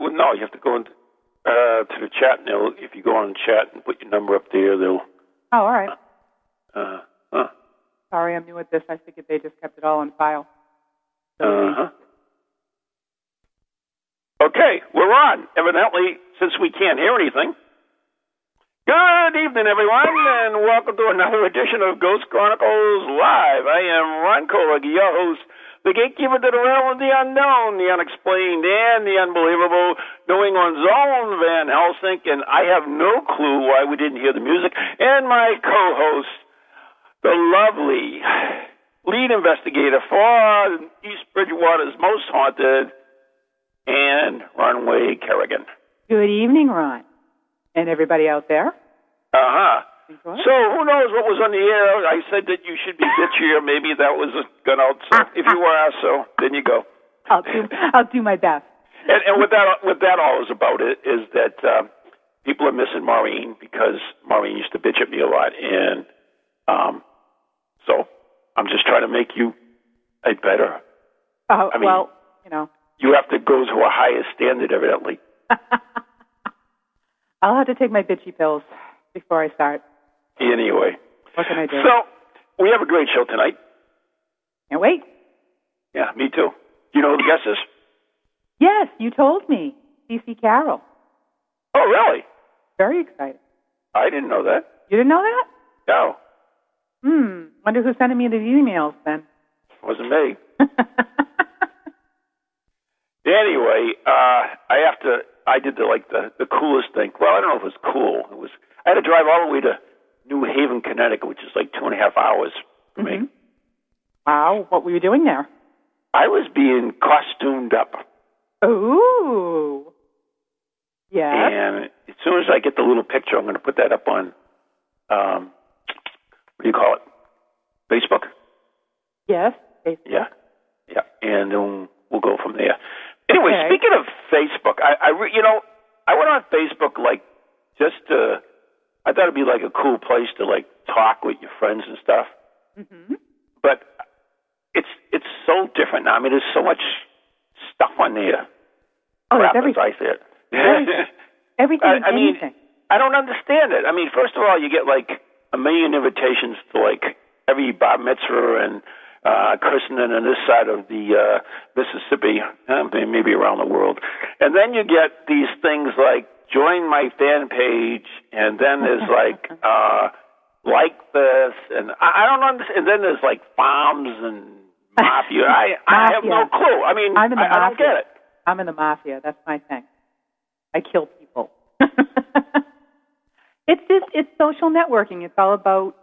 Well, no, you have to go in, uh, to the chat. And they'll, if you go on chat and put your number up there, they'll. Oh, all right. Uh, huh. Sorry, I'm new at this. I figured they just kept it all on file. So Uh huh. Okay, we're on. Evidently, since we can't hear anything. Good evening, everyone, and welcome to another edition of Ghost Chronicles Live. I am Ron Kolek, your host, the gatekeeper to the realm of the unknown, the unexplained, and the unbelievable, New England's own Van Helsing, and I have no clue why we didn't hear the music, and my co-host, the lovely lead investigator for East Bridgewater's Most Haunted, and Runway Kerrigan. good evening, Ron, and everybody out there. Uh huh. So who knows what was on the air? I said that you should be bitchier. Maybe that was gone out. So if you were, so then you go. I'll do. I'll do my best. And, and what that what that all is about it is that uh, people are missing Maureen because Maureen used to bitch at me a lot, and um, so I'm just trying to make you a better. Oh I mean- well, you know, You have to go to a higher standard, evidently. I'll have to take my bitchy pills before I start. Anyway, What can I do? so we have a great show tonight. Can't wait. Yeah, me too. You know who the guest is? Yes, you told me. CC Carroll. Oh, really? Very excited. I didn't know that. You didn't know that? No, Hmm. Wonder who's sending me these emails then. wasn't me. Anyway, uh, I have to. I did the like the the coolest thing. Well, I don't know if it was cool. It was. I had to drive all the way to New Haven, Connecticut, which is like two and a half hours for me. Mhm. wow. What were you doing there? I was being costumed up, Ooh. Yeah. and as soon as I get the little picture, I'm going to put that up on. Um, what do you call it? Facebook. Yes. Yeah, yeah, and then we'll go from there. Anyway, Okay. speaking of Facebook, I, I re, you know, I went on Facebook like just to. I thought it'd be like a cool place to like talk with your friends and stuff, hmm but it's it's so different now. I mean, there's so much stuff on there. Oh, Crap, it's every, as I say it. everything. everything I- I mean- anything. I don't understand it. I mean, first of all, you get like a million invitations to like every bar mitzvah and uh, christening on this side of the uh, Mississippi, maybe around the world, and then you get these things like join my fan page, and then there's like uh, like this, and I, I don't understand. And then there's like bombs and mafia. I I have no clue. I mean, I'm in the I, I don't get it. I'm in the mafia. That's my thing. I kill people. it's just it's social networking. It's all about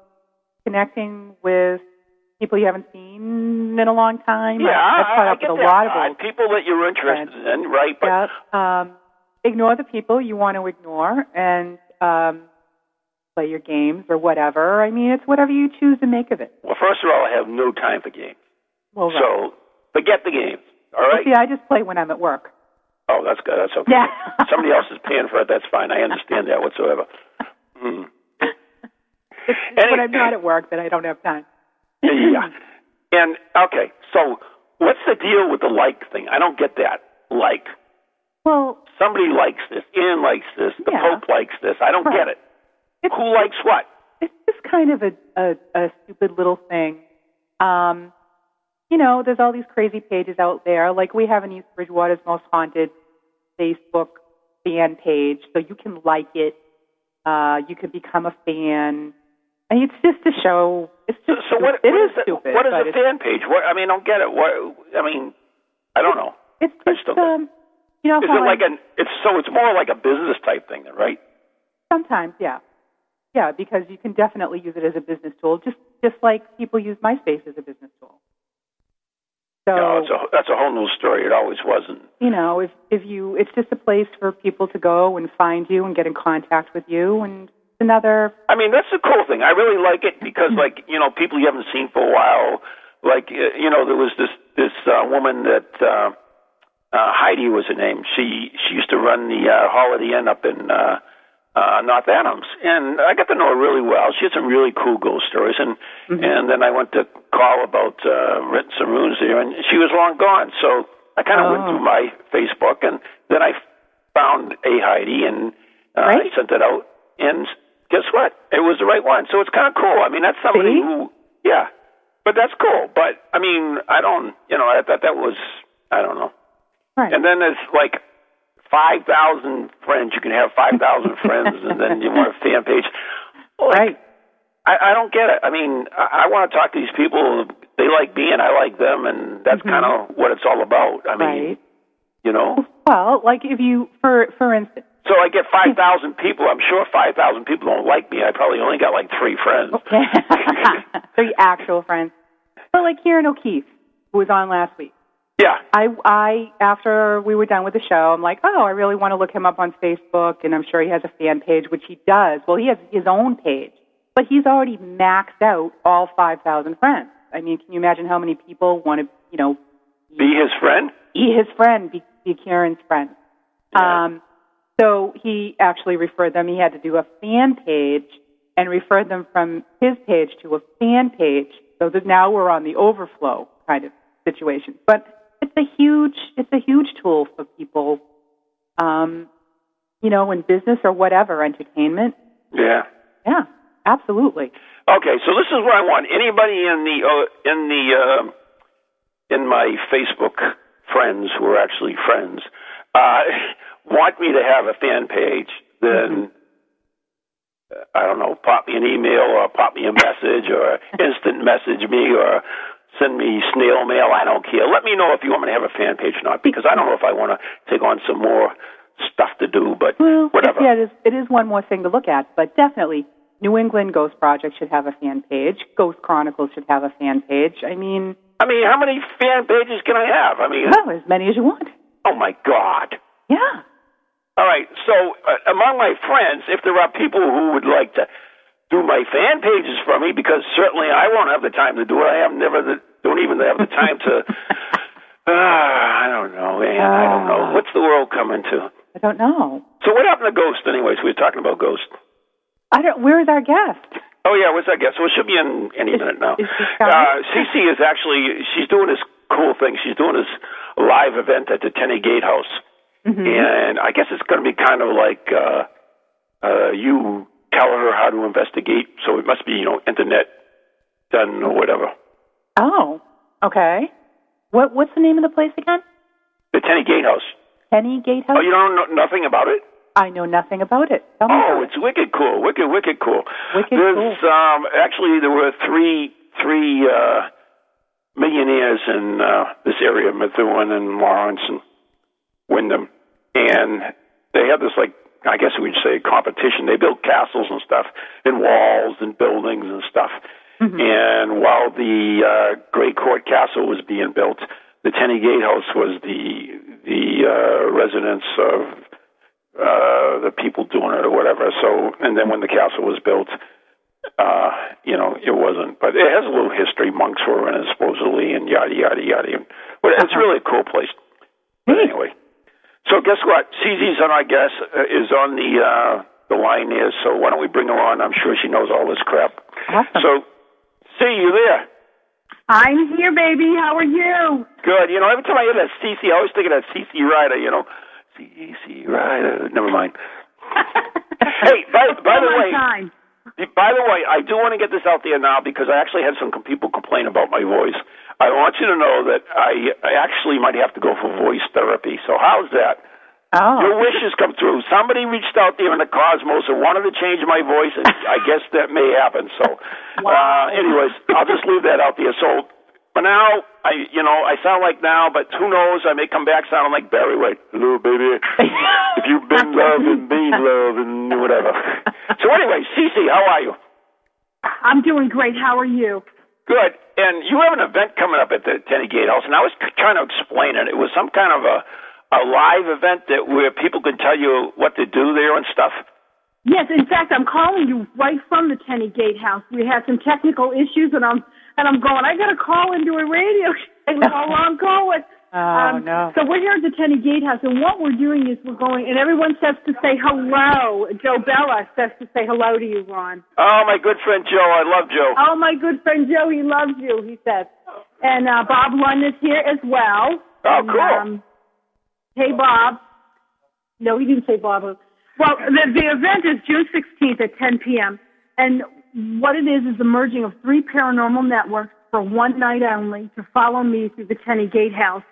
connecting with people you haven't seen in a long time. Yeah, I've I, I get with a that. lot of old people that you're interested in, right? But yeah. Um, ignore the people you want to ignore and um, play your games or whatever. I mean, it's whatever you choose to make of it. Well, first of all, I have no time for games. Well, right. So forget the games. All right. Well, see, I just play when I'm at work. Oh, that's good. That's okay. Yeah. Somebody else is paying for it. That's fine. I understand that whatsoever. Hmm. It's when I'm not at work that I don't have time. Yeah, yeah, yeah. And okay, so what's the deal with the like thing? I don't get that. Like Well, somebody likes this, Ian likes this, the Yeah. Pope likes this. I don't Right. get it. who likes what? it's just kind of a, a, a stupid little thing. Um, you know, there's all these crazy pages out there. Like we have an East Bridgewater's Most Haunted Facebook fan page, so you can like it. Uh, you can become a fan. And it's just to show. It's So, just so what, it what is is stupid. what is a fan page? What I mean, I don't get it. What I mean, I don't know. It's just um, you know Is it like an? It's so it's more like a business type thing, then, right? sometimes, yeah, yeah, because you can definitely use it as a business tool, just just like people use MySpace as a business tool. So you know, it's a, that's a whole new story. It always wasn't. you know, if if you, it's just a place for people to go and find you and get in contact with you, and another. I mean, that's the cool thing. I really like it because, like, you know, people you haven't seen for a while. Like, uh, you know, there was this this uh, woman that uh, uh, Heidi was her name. She she used to run the uh, Holiday Inn up in uh, uh, North Adams, and I got to know her really well. She had some really cool ghost stories, and Mm-hmm. and then I went to call about uh, renting some rooms there, and she was long gone. So I kind of went Oh. through my Facebook, and then I found a Heidi, and uh, I sent it out, and guess what? It was the right one. So it's kind of cool. I mean, that's somebody See? who, yeah, but that's cool. But I mean, I don't, you know, I thought that was, I don't know. Right. And then there's like five thousand friends. You can have five thousand friends, and then you want a fan page. Like, right. I, I don't get it. I mean, I, I want to talk to these people. They like me, and I like them, and that's Mhm. kind of what it's all about. I mean, right. you know. Well, like if you, for for instance, So I get five thousand people. I'm sure five thousand people don't like me. I probably only got like three friends. Okay. three actual friends. But like Kieran O'Keefe, who was on last week. Yeah. I, I, after we were done with the show, I'm like, oh, I really want to look him up on Facebook, and I'm sure he has a fan page, which he does. Well, he has his own page, but he's already maxed out all 5,000 friends. I mean, can you imagine how many people want to, you know, Be his friend. be his friend, be, be Kieran's friend? Yeah. Um, so he actually referred them. He had to do a fan page and referred them from his page to a fan page, so that now we're on the overflow kind of situation. But it's a huge, it's a huge tool for people, um, you know, in business or whatever, entertainment. Yeah. Yeah, absolutely. Okay, so this is what I want. Anybody in the uh, in the uh, in my Facebook friends who are actually friends uh, want me to have a fan page, then uh, I don't know, pop me an email or pop me a message or instant message me or send me snail mail. I don't care. Let me know if you want me to have a fan page or not, because I don't know if I want to take on some more stuff to do, but Well, whatever. yeah, it is, it is one more thing to look at, but definitely New England Ghost Project should have a fan page. Ghost Chronicles should have a fan page. I mean, I mean, how many fan pages can I have? I mean, well, as many as you want. oh my God. Yeah. All right. So uh, among my friends, if there are people who would like to do my fan pages for me, because certainly I won't have the time to do it. I have never the, don't even have the time to. Uh, I don't know, man. I don't know. Ah. What's the world coming to? I don't know. So what happened to Ghost? Anyways, we were talking about Ghost. I don't. Where is our guest? Oh yeah, what's that guest? Well, she'll be in any minute now. is she coming? Uh, Cece is actually she's doing this cool thing. She's doing this live event at the Tenney Gatehouse, Mhm. and I guess it's going to be kind of like uh, uh, you tell her how to investigate. So it must be you know internet done or whatever. Oh, okay. What What's the name of the place again? The Tenney Gatehouse. Penny Gatehouse. Oh, you don't know nothing about it? I know nothing about it. Tell me Oh, it's wicked cool, wicked, wicked cool. Wicked There's um actually there were three three uh millionaires in uh this area, Methuen and Lawrence and Windham. And they had this like I guess we'd say competition. They built castles and stuff and walls and buildings and stuff. Mhm. And while the uh Greycourt Castle was being built, the Tenney Gatehouse was the the uh residence of uh, the people doing it or whatever. So, and then when the castle was built, uh, you know, it wasn't. But it has a little history. Monks were in it supposedly, and yada yada yada. But it's Uh-huh. really a cool place. But anyway, so guess what? CC's on, I guess, uh, is on the uh, the line here. So why don't we bring her on? I'm sure she knows all this crap. Awesome. So, see you there. I'm here, baby. How are you? Good. You know, every time I hear that CC, I always think of that CC Rider. You know, CC Rider. Never mind. Hey, by, by the way, time. By the way, I do want to get this out there now because I actually had some people complain about my voice. I want you to know that I, I actually might have to go for voice therapy. So how's that? Oh. Your wishes come true. Somebody reached out there in the cosmos and wanted to change my voice, and I guess that may happen. So, uh, anyways, I'll just leave that out there. So, for now, I, you know, I sound like now, but who knows? I may come back sounding like Barry White. Hello, baby. if you've been loving, been loving, whatever. So, anyway, Cece, how are you? I'm doing great. How are you? Good. And you have an event coming up at the Tenney Gatehouse, and I was trying to explain it. It was some kind of a a live event that where people could tell you what to do there and stuff. Yes, in fact, I'm calling you right from the Tenney Gatehouse. We had some technical issues, and I'm and I'm going. I got to call into a radio show. How long going? Oh, no. So we're here at the Tenney Gatehouse, and what we're doing is we're going, and everyone says to say hello. Joe Bella says to say hello to you, Ron. Oh, my good friend Joe. I love Joe. Oh, my good friend Joe, he loves you. He says, and uh, Bob Lund is here as well. Oh, And, cool. Um, hey, Bob. No, he didn't say Bob. Well, the, the event is June 16th at 10 p.m. And what it is is the merging of three paranormal networks for one night only to follow me through the Tenney Gatehouse.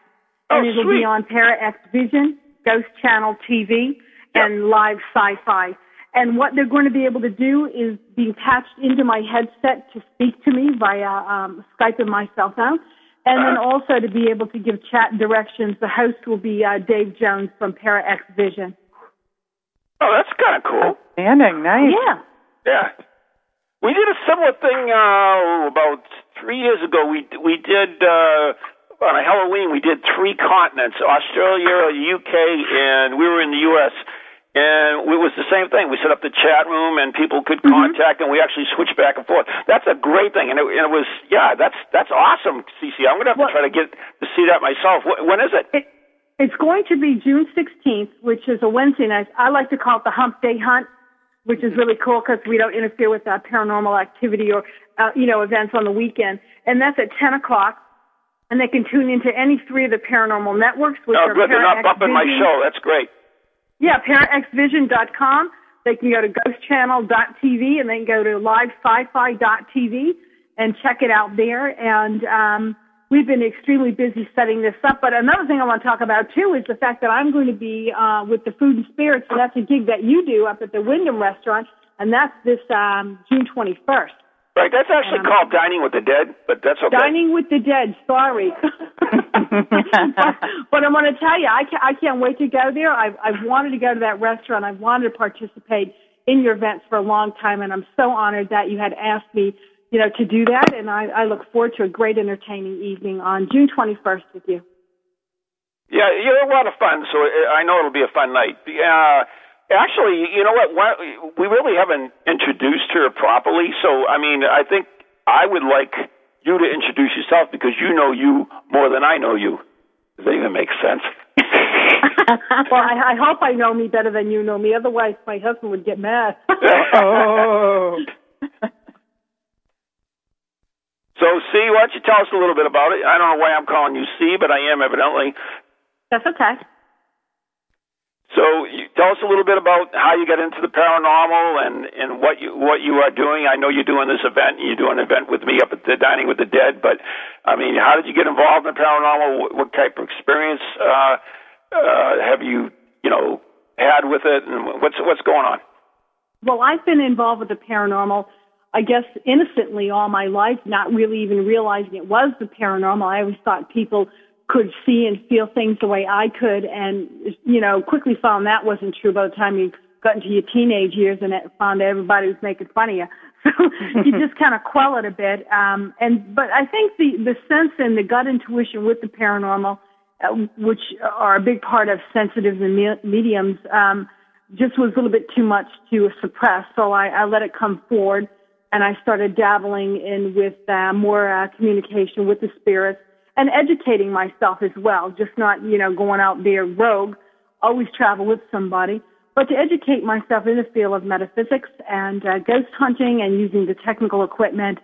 Oh, and it'll sweet. be on Para X Vision, Ghost Channel TV, and Live Sci-Fi. And what they're going to be able to do is be attached into my headset to speak to me via um, Skype and my cell phone. And then Uh-huh. also to be able to give chat directions. The host will be uh, Dave Jones from Para X Vision. Oh, that's kind of cool. Outstanding. Nice. Yeah. Yeah. We did a similar thing uh, about three years ago. We we did uh, on a Halloween. We did three continents: Australia, UK, and we were in the U.S. And it was the same thing. We set up the chat room, and people could contact, and we actually switched back and forth. That's a great thing, and it, and it was yeah, that's that's awesome, CC. I'm gonna have to try to get to see that myself. When is it? It, it's going to be June 16th, which is a Wednesday night. I like to call it the Hump Day Hunt, which is really cool because we don't interfere with uh, paranormal activity or, uh, you know, events on the weekend. And that's at 10 o'clock. And they can tune into any three of the paranormal networks, which Oh, are good. They're not bumping my show. That's great. Yeah, ParaXVision.com. They can go to ghostchannel.tv and then go to livesci-fi.tv and check it out there. And um, we've been extremely busy setting this up. But another thing I want to talk about too is the fact that I'm going to be uh, with the Food and Spirits, and that's a gig that you do up at the Windham Restaurant, and that's this um, June 21st. Right. That's actually Um, called Dining with the Dead, but that's okay. Dining with the Dead. Sorry, but I'm going to tell you, I can't, I can't wait to go there. I've I've wanted to go to that restaurant. I've wanted to participate in your events for a long time, and I'm so honored that you had asked me, you know, to do that. And I, I look forward to a great, entertaining evening on June 21st with you. Yeah, you're a lot of fun, so I know it'll be a fun night. Uh, actually, you know what? Why, we really haven't introduced her properly, so I mean, I think I would like you to introduce yourself because you know you more than I know you. Does that even make sense? well, I, I hope I know me better than you know me. Otherwise, my husband would get mad. Oh. so, C, why don't you tell us a little bit about it? I don't know why I'm calling you C, but I am evidently. That's okay. So, you, tell us a little bit about how you got into the paranormal and and what you what you are doing. I know you're doing this event. You're doing an event with me up at the Dining with the Dead. But I mean, how did you get involved in the paranormal? What, what type of experience uh, uh, have you you know had with it? And what's what's going on? Well, I've been involved with the paranormal, I guess, innocently all my life, not really even realizing it was the paranormal. I always thought people could see and feel things the way I could, and you know, quickly found that wasn't true by the time you got into your teenage years and it found that everybody was making fun of you. So you just kind of quell it a bit. Um, and but I think the the sense and the gut intuition with the paranormal, uh, which are a big part of sensitives and me- mediums. Um, just was a little bit too much to suppress, so I, I let it come forward, and I started dabbling in with uh, more uh, communication with the spirits and educating myself as well. Just not you know going out there rogue. Always travel with somebody, but to educate myself in the field of metaphysics and uh, ghost hunting and using the technical equipment.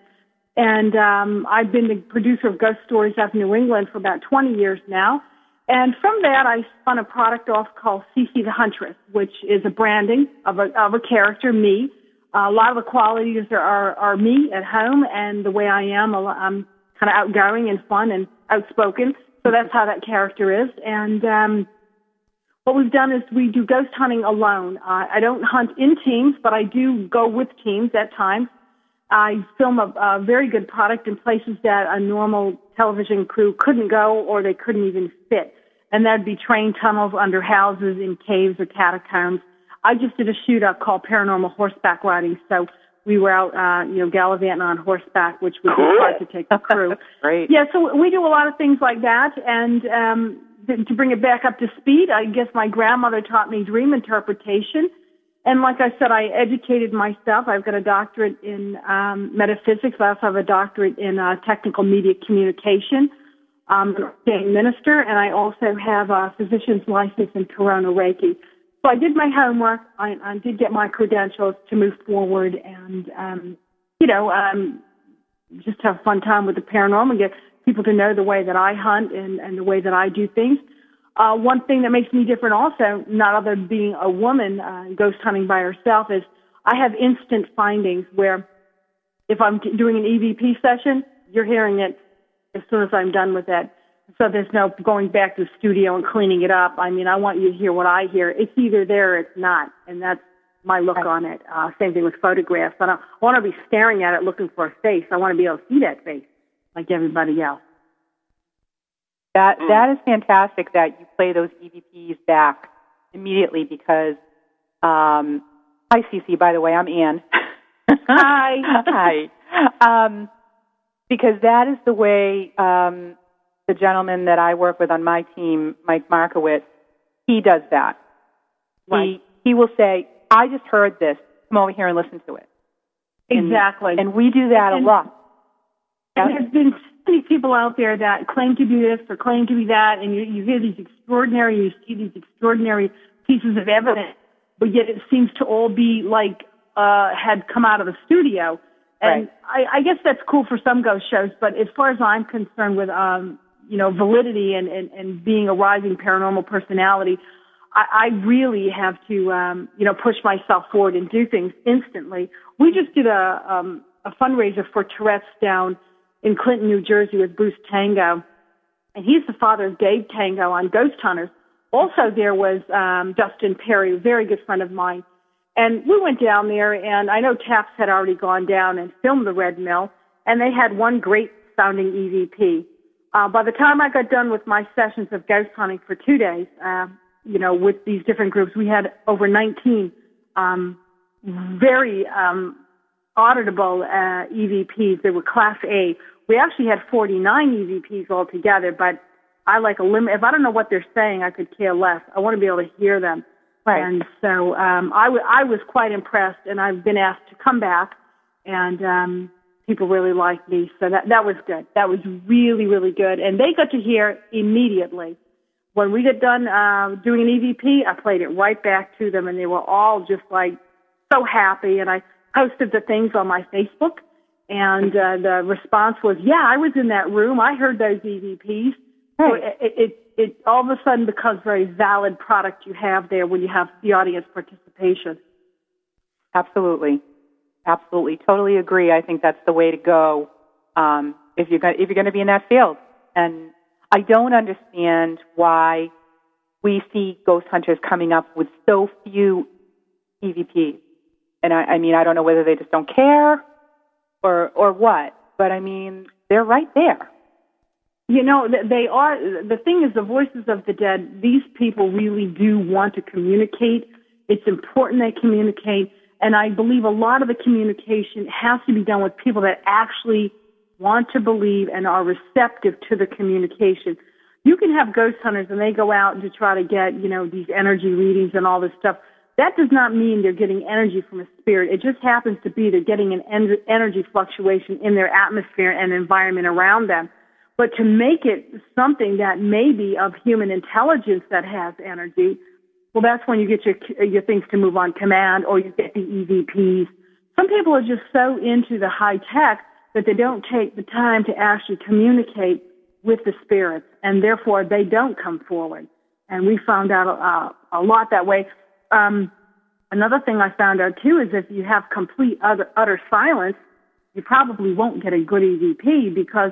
And um, I've been the producer of Ghost Stories of New England for about 20 years now And from that, I spun a product off called CC the Huntress, which is a branding of a, of a character, me. Uh, a lot of the qualities are, are, are me at home and the way I am. I'm kind of outgoing and fun and outspoken. So that's how that character is. And, um, what we've done is we do ghost hunting alone. Uh, I don't hunt in teams, but I do go with teams at times. I film a, a very good product in places that a normal television crew couldn't go or they couldn't even fit. And that'd be train tunnels under houses in caves or catacombs. I just did a shoot up called Paranormal Horseback Riding. So we were out, uh, you know, gallivanting on horseback, which would cool. be hard to take the crew. Great. Yeah, so we do a lot of things like that. And um, to bring it back up to speed, I guess my grandmother taught me dream interpretation. And like I said, I educated myself. I've got a doctorate in um, metaphysics. I also have a doctorate in uh, technical media communication. I'm an ordained minister, and I also have a physician's license in Karuna Reiki. So I did my homework. I, I did get my credentials to move forward, and um, you know, um, just have fun time with the paranormal. Get people to know the way that I hunt and, and the way that I do things. Uh, one thing that makes me different also, not other than being a woman uh, ghost hunting by herself, is I have instant findings where if I'm doing an EVP session, you're hearing it as soon as I'm done with it. So there's no going back to the studio and cleaning it up. I mean, I want you to hear what I hear. It's either there or it's not, and that's my look Right. on it. Uh, same thing with photographs. I don't want to be staring at it looking for a face. I want to be able to see that face like everybody else. That Mm. that is fantastic that you play those EVPs back immediately because um hi Cece by the way, I'm Ann. Hi. hi. Um because that is the way um the gentleman that I work with on my team, Mike Markowitz, he does that. Right. He he will say, I just heard this. Come over here and listen to it. Exactly. And we do that And- a lot. And there's been so many people out there that claim to be this or claim to be that, and you, you hear these extraordinary, you see these extraordinary pieces of evidence, but yet it seems to all be like uh, had come out of the studio. And I, I guess that's cool for some ghost shows, but as far as I'm concerned with, um, you know, validity and, and, and being a rising paranormal personality, I, I really have to, um, you know, push myself forward and do things instantly. We just did a, um, a fundraiser for Tourette's down in Clinton, New Jersey with Bruce Tango. And he's the father of Dave Tango on Ghost Hunters. Also there was, um, Dustin Pari, a very good friend of mine. And we went down there and I know Taps had already gone down and filmed the Red Mill and they had one great sounding EVP. Uh, by the time I got done with my sessions of ghost hunting for two days, uh, you know, with these different groups, we had over 19, um, very, um, auditable, uh, EVPs. They were class A. We actually had 49 EVPs altogether, but I like a limit. If I don't know what they're saying, I could care less. I want to be able to hear them. Right. And so um, I, w- I was quite impressed, and I've been asked to come back, and um, people really liked me. So that that was good. That was really really good, and they got to hear immediately. When we got done uh, doing an EVP, I played it right back to them, and they were all just like so happy. And I posted the things on my Facebook, and uh, the response was, "Yeah, I was in that room. I heard those EVPs." So it, it, it all of a sudden becomes very valid product you have there when you have the audience participation. Absolutely, absolutely, totally agree. I think that's the way to go um, if you're going if you're going to be in that field. And I don't understand why we see ghost hunters coming up with so few EVPs. And I, I mean, I don't know whether they just don't care or or what, but I mean, they're right there. You know, they are, the thing is, the voices of the dead, these people really do want to communicate. It's important they communicate. And I believe a lot of the communication has to be done with people that actually want to believe and are receptive to the communication. You can have ghost hunters and they go out to try to get, you know, these energy readings and all this stuff. That does not mean they're getting energy from a spirit. It just happens to be they're getting an en- energy fluctuation in their atmosphere and environment around them. But to make it something that may be of human intelligence that has energy, well, that's when you get your your things to move on command, or you get the EVPs. Some people are just so into the high tech that they don't take the time to actually communicate with the spirits, and therefore they don't come forward. And we found out uh, a lot that way. Um, another thing I found out too is if you have complete utter, utter silence, you probably won't get a good EVP because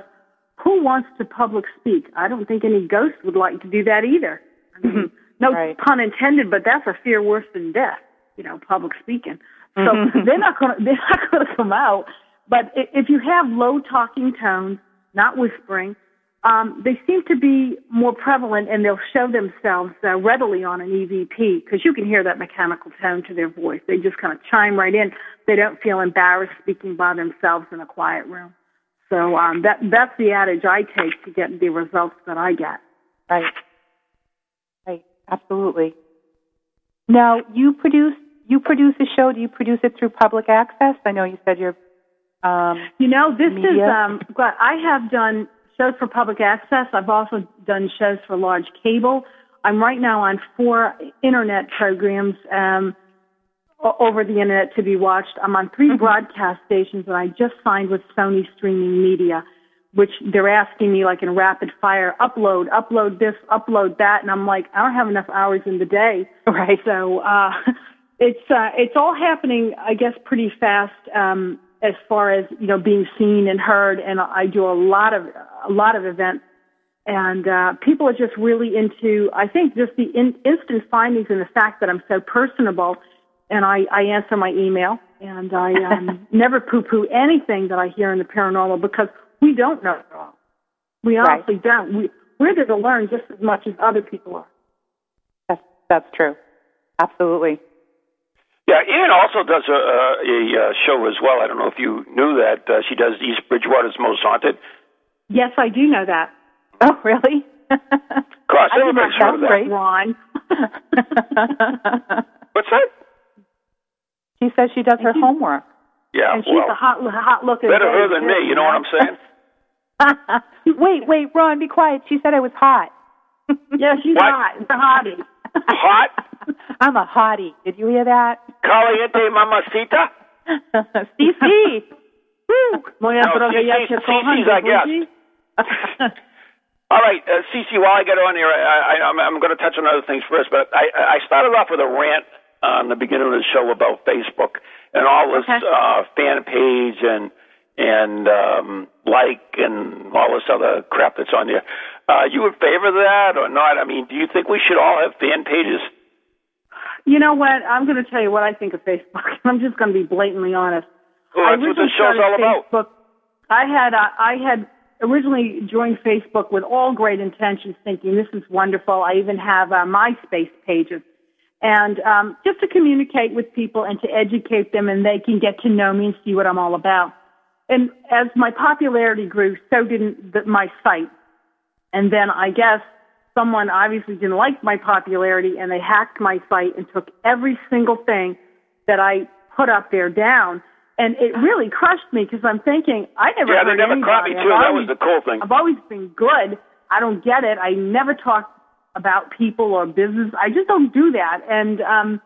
who wants to public speak? I don't think any ghost would like to do that either. Mean, no Right. pun intended, but that's a fear worse than death. You know, public speaking. So they're not going to they're not going to come out. But if you have low talking tones, not whispering, um, they seem to be more prevalent, and they'll show themselves uh, readily on an EVP because you can hear that mechanical tone to their voice. They just kind of chime right in. They don't feel embarrassed speaking by themselves in a quiet room. So um, that that's the adage I take to get the results that I get. Right. Absolutely. Now you produce you produce a show. Do you produce it through public access? I know you said you're. Um, You know, this is um but I have done shows for public access. I've also done shows for large cable. I'm right now on four internet programs um over the internet to be watched. I'm on 3 broadcast stations and I just signed with Sony Streaming Media, which they're asking me like in rapid fire, upload, upload this, upload that, and I'm like, I don't have enough hours in the day. right. So uh, it's uh, it's all happening, I guess, pretty fast um, as far as you know being seen and heard. And I do a lot of a lot of events, and uh, people are just really into. I think just the in, instant findings and the fact that I'm so personable, and I, I answer my email, and I um, never poo-poo anything that I hear in the paranormal because we don't know it all. We Right. honestly don't. We, we're there to learn just as much as other people are. That's that's true. Absolutely. Yeah, Ian also does a, a, a uh, show as well. I don't know if you knew that. Uh, she does East Bridgewater's Most Haunted. Yes, I do know that. Oh, really? Cross, I did everybody's not heard of know that. Great. Ron. What's that? she says she does her homework. Yeah, and she's well, a hot, hot looking. better her than me. You know what I'm saying? wait, wait, Ron, be quiet. She said I was hot. Yeah, she's What? hot. It's a hottie. Hot, I'm a hottie. Did you hear that? caliente, mamacita. CC. Moja No, droga, CC ja cię kocham, CC's our guest. All right, uh, Cece, while I get on here, I, I, I'm, I'm going to touch on other things first, but I, I started off with a rant on the beginning of the show about Facebook and all this Okay. uh, fan page and and um, like and all this other crap that's on there. Uh, you in favor of that or not? I mean, do you think we should all have fan pages? You know what? I'm going to tell you what I think of Facebook. I'm just going to be blatantly honest. Well, I that's what originally this show's all about. Facebook. I had uh, I had originally joined Facebook with all great intentions, thinking this is wonderful. I even have uh, MySpace pages, and um, just to communicate with people and to educate them, and they can get to know me and see what I'm all about. And as my popularity grew, so did the, my site. And then I guess someone obviously didn't like my popularity and they hacked my site and took every single thing that I put up there down. And it really crushed me because I'm thinking, I never Yeah, they never anybody. caught me I've. That always- was the cool thing. I've always been good. I don't get it. I never talk about people or business. I just don't do that. And um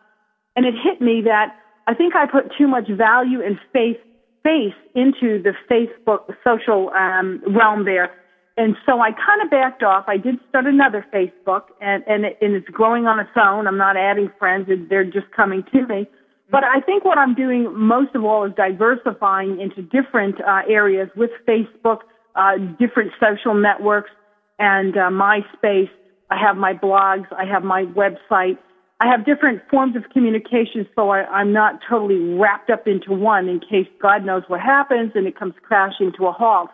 and it hit me that I think I put too much value and faith face into the Facebook social um realm there. And so I kind of backed off. I did start another Facebook and and, it, and it's growing on its own. I'm not adding friends. They're just coming to me. But I think what I'm doing most of all is diversifying into different uh, areas with Facebook, uh, different social networks, and uh, MySpace. I have my blogs. I have my website. I have different forms of communication, so I, I'm not totally wrapped up into one in case God knows what happens and it comes crashing to a halt.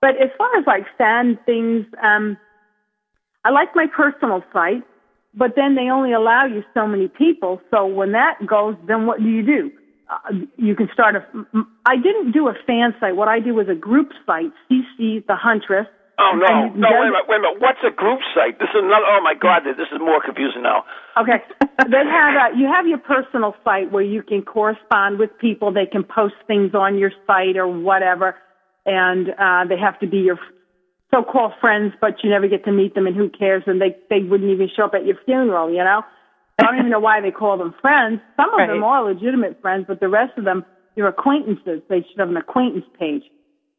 But as far as like fan things, um, I like my personal site, but then they only allow you so many people. So when that goes, then what do you do? Uh, you can start a. I didn't do a fan site. What I do was a group site, CC the Huntress. Oh no, And no, wait a minute, wait a minute. What's a group site? This is another. Oh my God, this is more confusing now. Okay. then have a, you have your personal site where you can correspond with people. They can post things on your site or whatever, and uh, they have to be your so-called friends, but you never get to meet them, and who cares? And they they wouldn't even show up at your funeral, you know. I don't even know why they call them friends. Some of them are legitimate friends, but the rest of them, you're acquaintances. They should have an acquaintance page.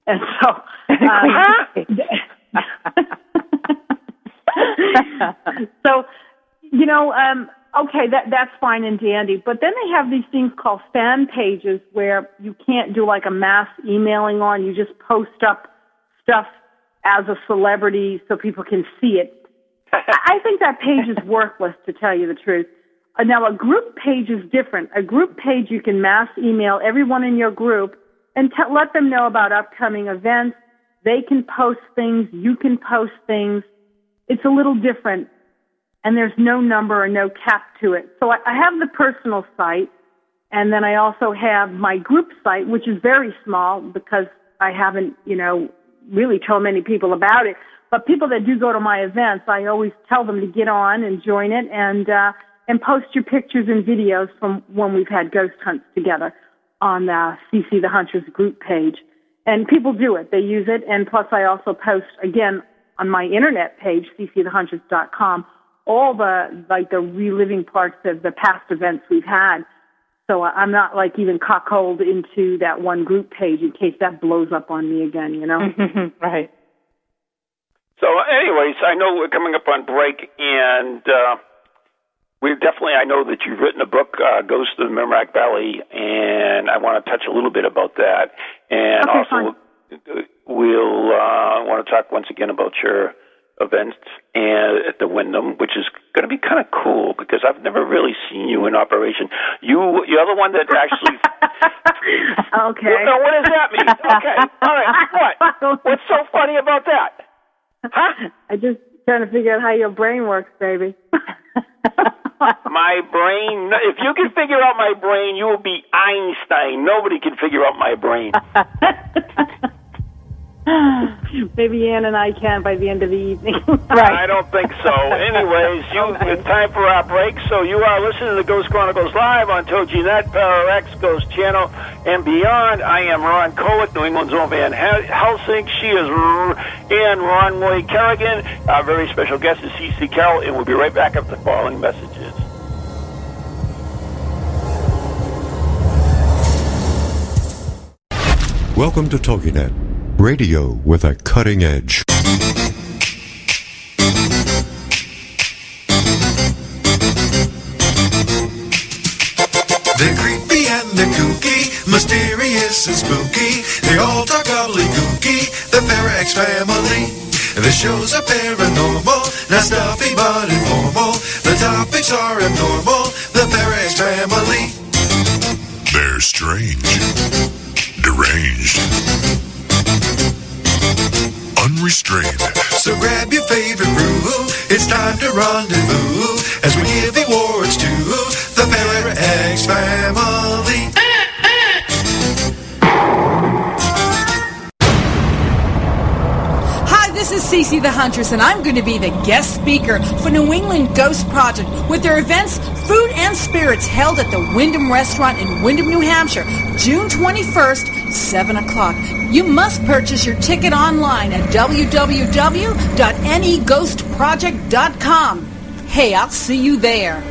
And so, um, so, you know, um, okay, that that's fine and dandy. But then they have these things called fan pages where you can't do like a mass emailing on. You just post up stuff as a celebrity so people can see it. I think that page is worthless, to tell you the truth. Uh, now, a group page is different. A group page you can mass email everyone in your group and let them know about upcoming events. They can post things. You can post things. It's a little different and there's no number or no cap to it. So I, I have the personal site, and then I also have my group site, which is very small because I haven't, you know, really told many people about it. But people that do go to my events, I always tell them to get on and join it and uh, and post your pictures and videos from when we've had ghost hunts together on the CC the Huntress group page. And people do it; they use it. And plus, I also post again on my internet page, ccthehuntress.com all the like the reliving parts of the past events we've had. So I'm not like even cockholed into that one group page in case that blows up on me again, you know? right. So, anyways, I know we're coming up on break, and uh, we definitely, I know that you've written a book, uh, Ghost of the Merrimack Valley, and I want to touch a little bit about that. And okay, also, fine. we'll uh, want to talk once again about your events and at the Windham, which is going to be kind of cool because I've never really seen you in operation. You, you're the one that actually. okay. No, what does that mean? Okay, all right. What? What's so funny about that? Huh? I just trying to figure out how your brain works, baby. my brain. If you can figure out my brain, you will be Einstein. Nobody can figure out my brain. Maybe Ann and I can by the end of the evening. right. I don't think so. Anyways, you, Okay. it's time for our break. So you are listening to Ghost Chronicles Live on TogiNet, Para X, Ghost Channel, and beyond. I am Ron Kowat, New England's own Van Helsing. She is R- Ann Ron Moy Kerrigan. Our very special guest is CC Carroll, and we'll be right back after the following messages. Welcome to TogiNet, radio with a cutting edge. They're creepy and they're kooky, mysterious and spooky. They all talk gobbledygooky, the Parax family. The shows are paranormal, not stuffy but informal. The topics are abnormal, the Parax family. They're strange, deranged, unrestrained. So grab your favorite brew, it's time to rendezvous as we give awards to the Parax family. Hi, this is Cece the Huntress, and I'm going to be the guest speaker for New England Ghost Project with their events Food and Spirits held at the Windham Restaurant in Windham, New Hampshire, June 21st, 7 o'clock. You must purchase your ticket online at www.neghostproject.com. Hey, I'll see you there.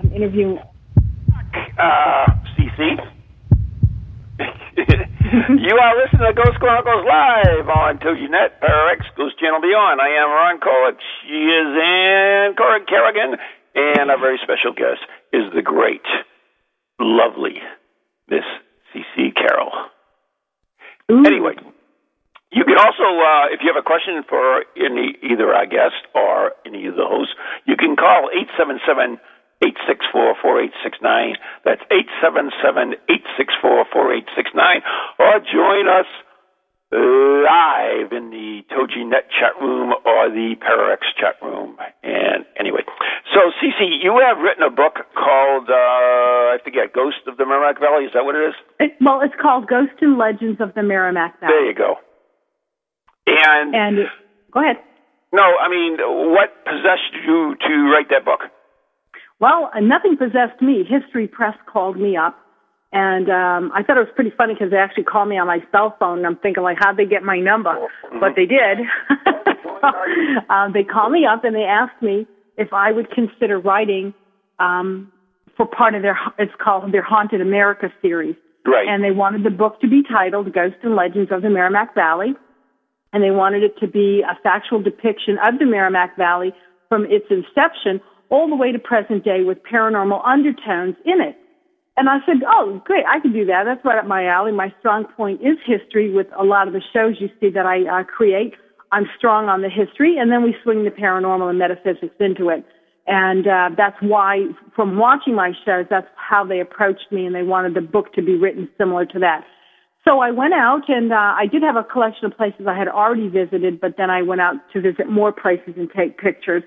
I'm interviewing. uh, CC. you are listening to Ghost Chronicles live on TogiNet, Pararex, Ghost Channel Beyond. I am Ron Kolek. She is Ann Cor- Kerrigan, and our very special guest is the great, lovely Miss CC Carroll. Anyway, you can also, uh, if you have a question for any either our guest or any of the hosts, you can call 877 864 4869. That's 877 864 4869. Or join us live in the TogiNet chat room or the Pararex chat room. And anyway, so Cece, you have written a book called, uh, I forget, Ghost of the Merrimack Valley. Is that what it is? It, well, it's called Ghosts and Legends of the Merrimack Valley. There you go. And, And go ahead. no, I mean, what possessed you to write that book? Well, nothing possessed me. History Press called me up, and um, I thought it was pretty funny because they actually called me on my cell phone. And I'm thinking, like, how'd they get my number? But they did. um, they called me up and they asked me if I would consider writing um, for part of their. It's called their Haunted America series. Right. And they wanted the book to be titled Ghosts and Legends of the Merrimack Valley. And they wanted it to be a factual depiction of the Merrimack Valley from its inception all the way to present day with paranormal undertones in it. And I said, oh, great, I can do that. That's right up my alley. My strong point is history with a lot of the shows you see that I uh, create. I'm strong on the history, and then we swing the paranormal and metaphysics into it. And uh, that's why, from watching my shows, that's how they approached me, and they wanted the book to be written similar to that. So I went out, and uh, I did have a collection of places I had already visited, but then I went out to visit more places and take pictures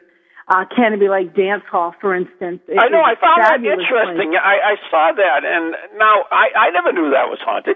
uh, Canopy Lake Dance Hall, for instance. It I know. I found that interesting. place. I, I saw that, and now I, I never knew that was haunted.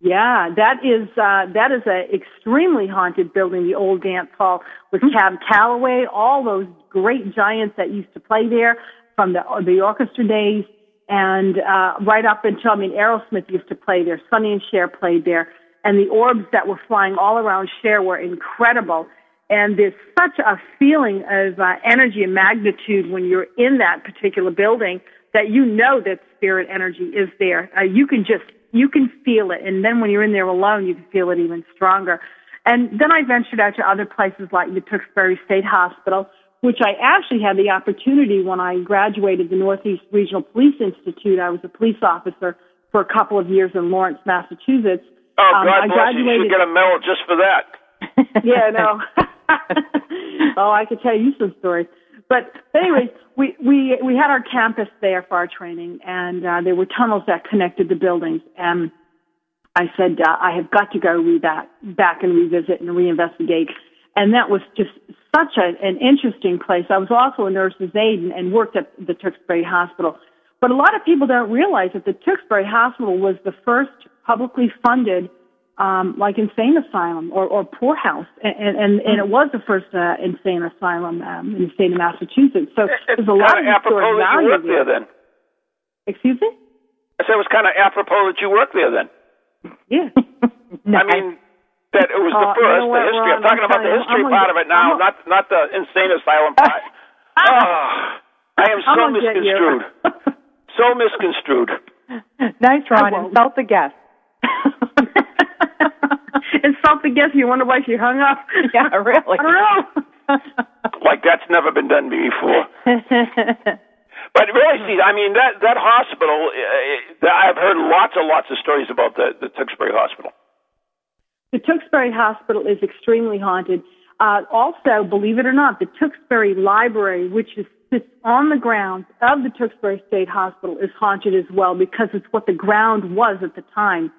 Yeah, that is uh, that is a extremely haunted building. The old dance hall with Hmm. Cab Calloway, all those great giants that used to play there from the the orchestra days, and uh, right up until I mean Aerosmith used to play there. Sonny and Cher played there, and the orbs that were flying all around Cher were incredible. And there's such a feeling of uh, energy and magnitude when you're in that particular building that you know that spirit energy is there. Uh, you can just you can feel it, and then when you're in there alone, you can feel it even stronger. And then I ventured out to other places like the Tewksbury State Hospital, which I actually had the opportunity when I graduated the Northeast Regional Police Institute. I was a police officer for a couple of years in Lawrence, Massachusetts. Oh, Um, God I bless you. You graduated- should get a medal just for that. yeah, no. oh, I could tell you some stories. But anyway, we we we had our campus there for our training, and uh, there were tunnels that connected the buildings. And I said, uh, I have got to go read that back and revisit and reinvestigate. And that was just such a, an interesting place. I was also a nurse's aide and, and worked at the Tewksbury Hospital. But a lot of people don't realize that the Tewksbury Hospital was the first publicly funded um, like insane asylum or, or poorhouse, and, and and it was the first uh, insane asylum um, in the state of Massachusetts. So there's a lot of kind of apropos historic that you value worked there then. Excuse me? I said it was kind of apropos that you worked there then. Yeah. I mean, that it was the Uh, you first, know the history. Ron, I'm talking I'm about the telling you, history I'm part get- of it now, not not the insane asylum part. oh, I am so I'm gonna get you. misconstrued. so misconstrued. nice, Ron. won't. Insult the guest. Insult the guest. You wonder why she hung up. Yeah, really. I don't know. Like that's never been done before. But really, see, I mean that that hospital. Uh, I've heard lots and lots of stories about the the Tewksbury Hospital. The Tewksbury Hospital is extremely haunted. Uh, also, believe it or not, the Tewksbury Library, which is, sits on the grounds of the Tewksbury State Hospital, is haunted as well because it's what the ground was at the time.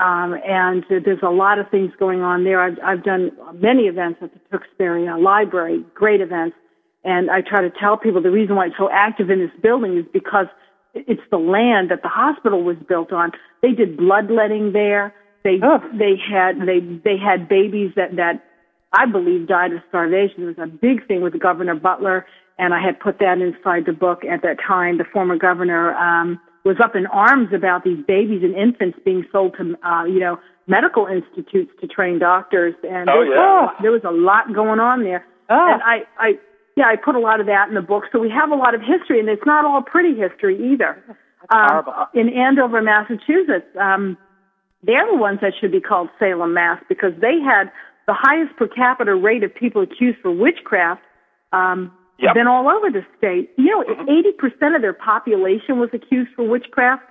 Um, and there's a lot of things going on there. I've, I've done many events at the Tewksbury uh, Library, great events. And I try to tell people the reason why it's so active in this building is because it's the land that the hospital was built on. They did bloodletting there. They Ugh. they had they they had babies that that I believe died of starvation. It was a big thing with Governor Butler, and I had put that inside the book at that time. The former governor um, was up in arms about these babies and infants being sold to uh, you know medical institutes to train doctors, and Oh, there, yeah. there was a lot going on there. Oh. And I I yeah I put a lot of that in the book, so we have a lot of history, and it's not all pretty history either. Um, horrible. in Andover, Massachusetts. Um, they're the ones that should be called Salem, Mass, because they had the highest per capita rate of people accused for witchcraft um, Yep. than all over the state. You know, 80% of their population was accused for witchcraft.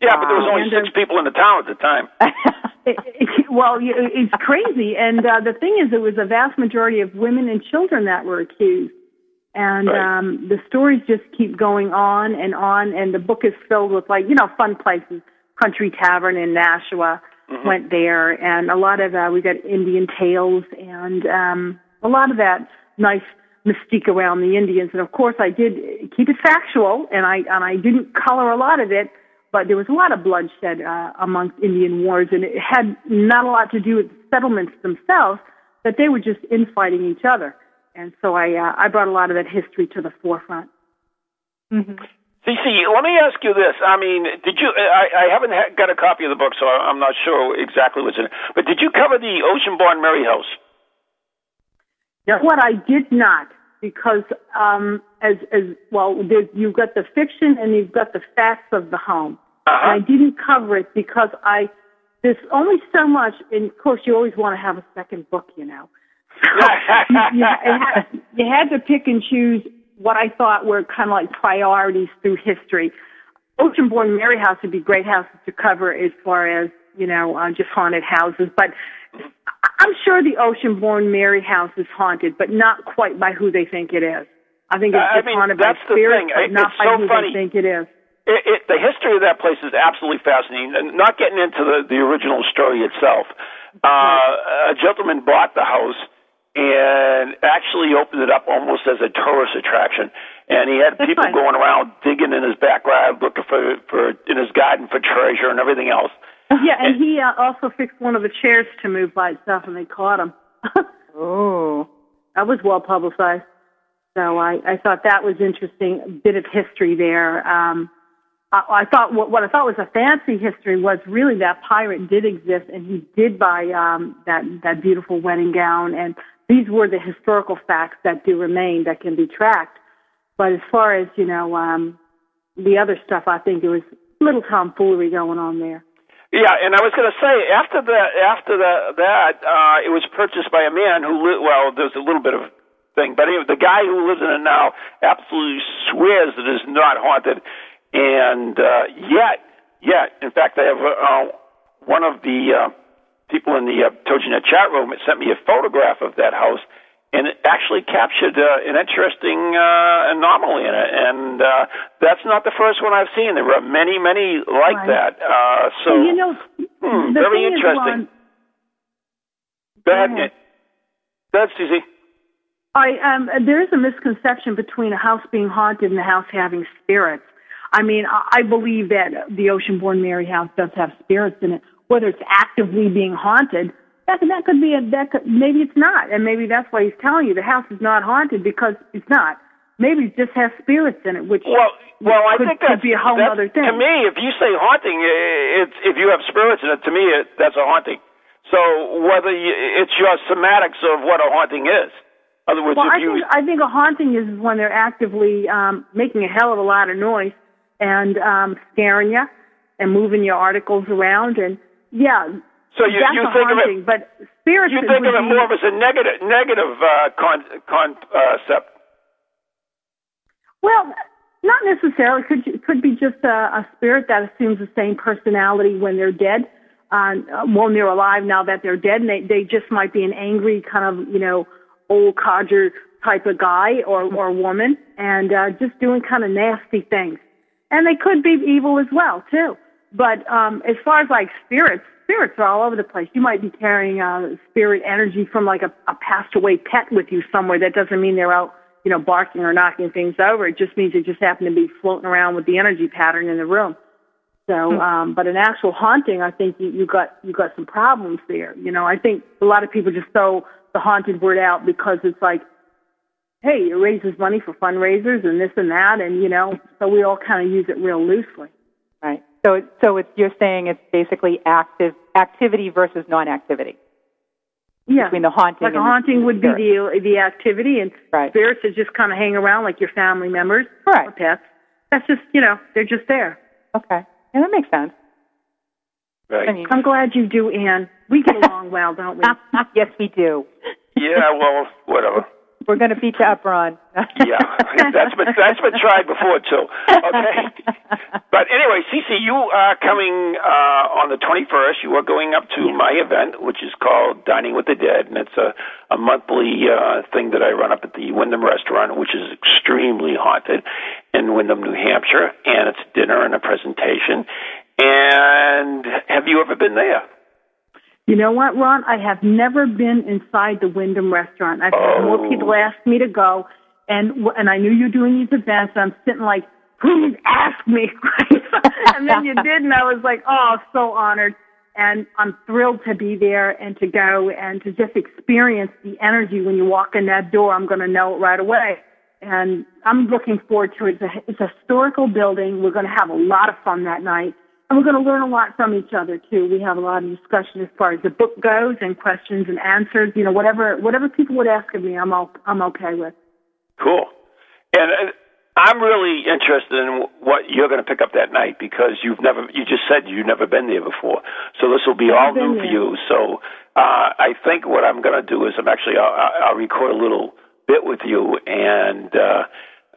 Yeah, but there was Uh, only and, six uh, people in the town at the time. It, it, well, it's crazy. And uh, the thing is, it was a vast majority of women and children that were accused. And Right. um, the stories just keep going on and on. And the book is filled with, like, you know, fun places. Country Tavern in Nashua went there. And a lot of, uh, we got Indian tales and um, a lot of that nice mystique around the Indians. And of course, I did keep it factual, and I and I didn't color a lot of it, but there was a lot of bloodshed uh, amongst Indian wars, and it had not a lot to do with settlements themselves, that they were just infighting each other. And so I uh, I brought a lot of that history to the forefront. CC, let me ask you this. I mean, did you? I, I haven't ha- got a copy of the book, so I'm not sure exactly what's in it. But did you cover the Oceanborn Mary House? What I did not, because um, as as well, you've got the fiction and you've got the facts of the home. and I didn't cover it because I there's only so much, and of course you always want to have a second book, you know. So you, you, had, you had to pick and choose what I thought were kind of like priorities through history. Oceanborn Mary House would be great houses to cover as far as you know, uh, just haunted houses, but I'm sure the Oceanborn Mary House is haunted, but not quite by who they think it is. I think it's I mean, haunted that's by the spirits, thing. but It- not it's by so who funny. they think it is. It, it, the history of that place is absolutely fascinating. And not getting into the, the original story itself, uh, a gentleman bought the house and actually opened it up almost as a tourist attraction. And he had That's people fine. going around digging in his backyard, looking for, for in his garden for treasure and everything else. Yeah, and he uh, also fixed one of the chairs to move by itself, and they caught him. Oh. that was well publicized. So I, I thought that was interesting. A bit of history there. Um, I, I thought what, what I thought was a fancy history was really that pirate did exist, and he did buy um, that that beautiful wedding gown, and these were the historical facts that do remain that can be tracked. But as far as you know, um, the other stuff, I think there was little tomfoolery going on there. Yeah, and I was going to say after that, after the, that, uh, it was purchased by a man who li- well, there's a little bit of thing, but anyway, the guy who lives in it now absolutely swears that it's not haunted, and uh, yet, yet, in fact, I have uh, one of the uh, people in the uh, TogiNet chat room sent me a photograph of that house. And it actually captured uh, an interesting uh, anomaly in it, and uh, that's not the first one I've seen. There were many, many like Right. that. Uh, so, Well, you know, hmm, very is, interesting. Ron, Go ahead, Go Nick. Go ahead, Susie. I um there is a misconception between a house being haunted and a house having spirits. I mean, I I believe that the Oceanborn Mary house does have spirits in it. Whether it's actively being haunted, that that could be a that could, maybe it's not, and maybe that's why he's telling you the house is not haunted because it's not. Maybe it just has spirits in it, which Well, well, I could, think could that's, be a whole other thing. To me, if you say haunting, i- it's if you have spirits in it. To me, it, that's a haunting. So whether you, it's your somatics of what a haunting is. In other words, Well, if I you think I think a haunting is when they're actively um, making a hell of a lot of noise and um, scaring you and moving your articles around and yeah. So you- you think of it- but spirits. you think of it be- more as a negative negative uh, con, con, uh, concept. Well, not necessarily. Could could be just a, a spirit that assumes the same personality when they're dead. Uh, when they're alive, now that they're dead, and they they just might be an angry kind of you know old codger type of guy or or woman, and uh, just doing kind of nasty things. And they could be evil as well too. But um, as far as like spirits, spirits are all over the place. You might be carrying uh, spirit energy from like a, a passed away pet with you somewhere. That doesn't mean they're out, you know, barking or knocking things over. It just means they just happen to be floating around with the energy pattern in the room. So, um, but an actual haunting, I think you, you got you got some problems there. You know, I think a lot of people just throw the haunted word out because it's like, hey, it raises money for fundraisers and this and that, and you know, so we all kind of use it real loosely. Right. So, so it's, you're saying it's basically active activity versus non-activity. Yeah, Between the haunting like a haunting the would be the the activity, and Right. spirits that just kind of hang around like your family members Right. or pets. That's just you know they're just there. Okay. Yeah, that makes sense. Right. I mean, I'm glad you do, Anne. We get along well, don't we? yes, we do. yeah. Well, whatever. We're going to beat you up, Ron. yeah, that's been that's been tried before too. Okay, but anyway, CC, you are coming uh, on the 21st. You are going up to my event, which is called Dining with the Dead, and it's a a monthly uh, thing that I run up at the Windham Restaurant, which is extremely haunted in Windham, New Hampshire, and it's dinner and a presentation. And have you ever been there? You know what, Ron? I have never been inside the Windham restaurant. I've had more Oh. people ask me to go, and and I knew you were doing these events. And I'm sitting like, please ask me. and then you did, and I was like, oh, so honored. And I'm thrilled to be there and to go and to just experience the energy when you walk in that door. I'm going to know it right away. And I'm looking forward to it. It's a, it's a historical building. We're going to have a lot of fun that night. And we're going to learn a lot from each other too. We have a lot of discussion as far as the book goes and questions and answers. You know, whatever whatever people would ask of me, I'm all, I'm okay with. Cool. And I'm really interested in what you're going to pick up that night because you've never, you just said you've never been there before. So this will be all new for you. So uh, I think what I'm going to do is I'm actually, I'll, I'll record a little bit with you and uh,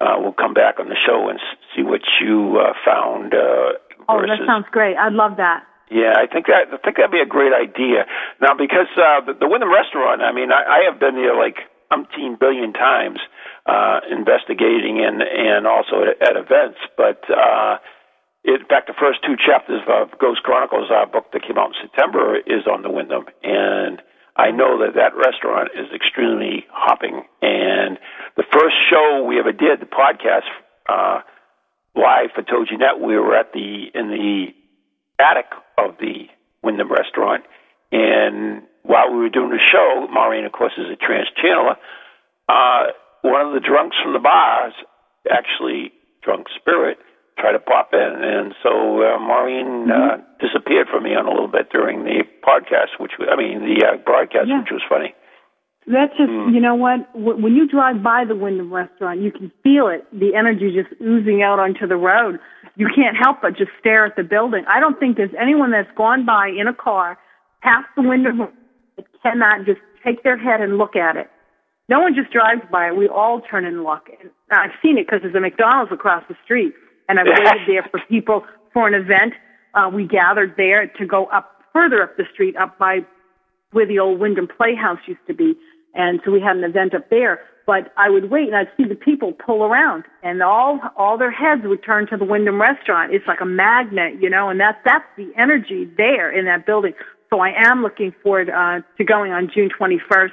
uh, we'll come back on the show and see what you uh, found. Uh, Oh, versus, that sounds great. I'd love that. yeah, I think that I think that'd be a great idea. Now, because uh, the, the Windham Restaurant, I mean, I, I have been there like umpteen billion times, uh, investigating and and also at, at events. But uh, in fact, the first two chapters of Ghost Chronicles, our book that came out in September, is on the Windham, and I know that that restaurant is extremely hopping. And the first show we ever did, the podcast. Uh, live for TogiNet. We were at the in the attic of the Windham restaurant, and while we were doing the show, Maureen, of course, is a trance channeler. Uh, one of the drunks from the bars, actually drunk spirit, tried to pop in, and so uh, Maureen uh, disappeared from me on a little bit during the podcast, which was- I mean the uh, broadcast, Yeah. which was funny. That's just, Hmm. you know what? When you drive by the Windham restaurant, you can feel it, the energy just oozing out onto the road. You can't help but just stare at the building. I don't think there's anyone that's gone by in a car past the Windham that cannot just take their head and look at it. No one just drives by it. We all turn and look. And I've seen it because there's a McDonald's across the street, and I've waited there for people for an event. Uh, we gathered there to go up further up the street, up by where the old Windham Playhouse used to be. And so we had an event up there. But I would wait and I'd see the people pull around and all all their heads would turn to the Windham restaurant. It's like a magnet, you know, and that's that's the energy there in that building. So I am looking forward uh, to going on June 21st.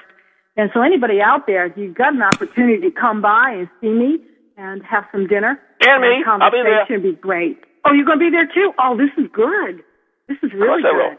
And so anybody out there, if you've got an opportunity to come by and see me and have some dinner And me. I'll be there. conversation would be great. Oh, you're going to be there too? Oh, this is good. This is really course I will. good.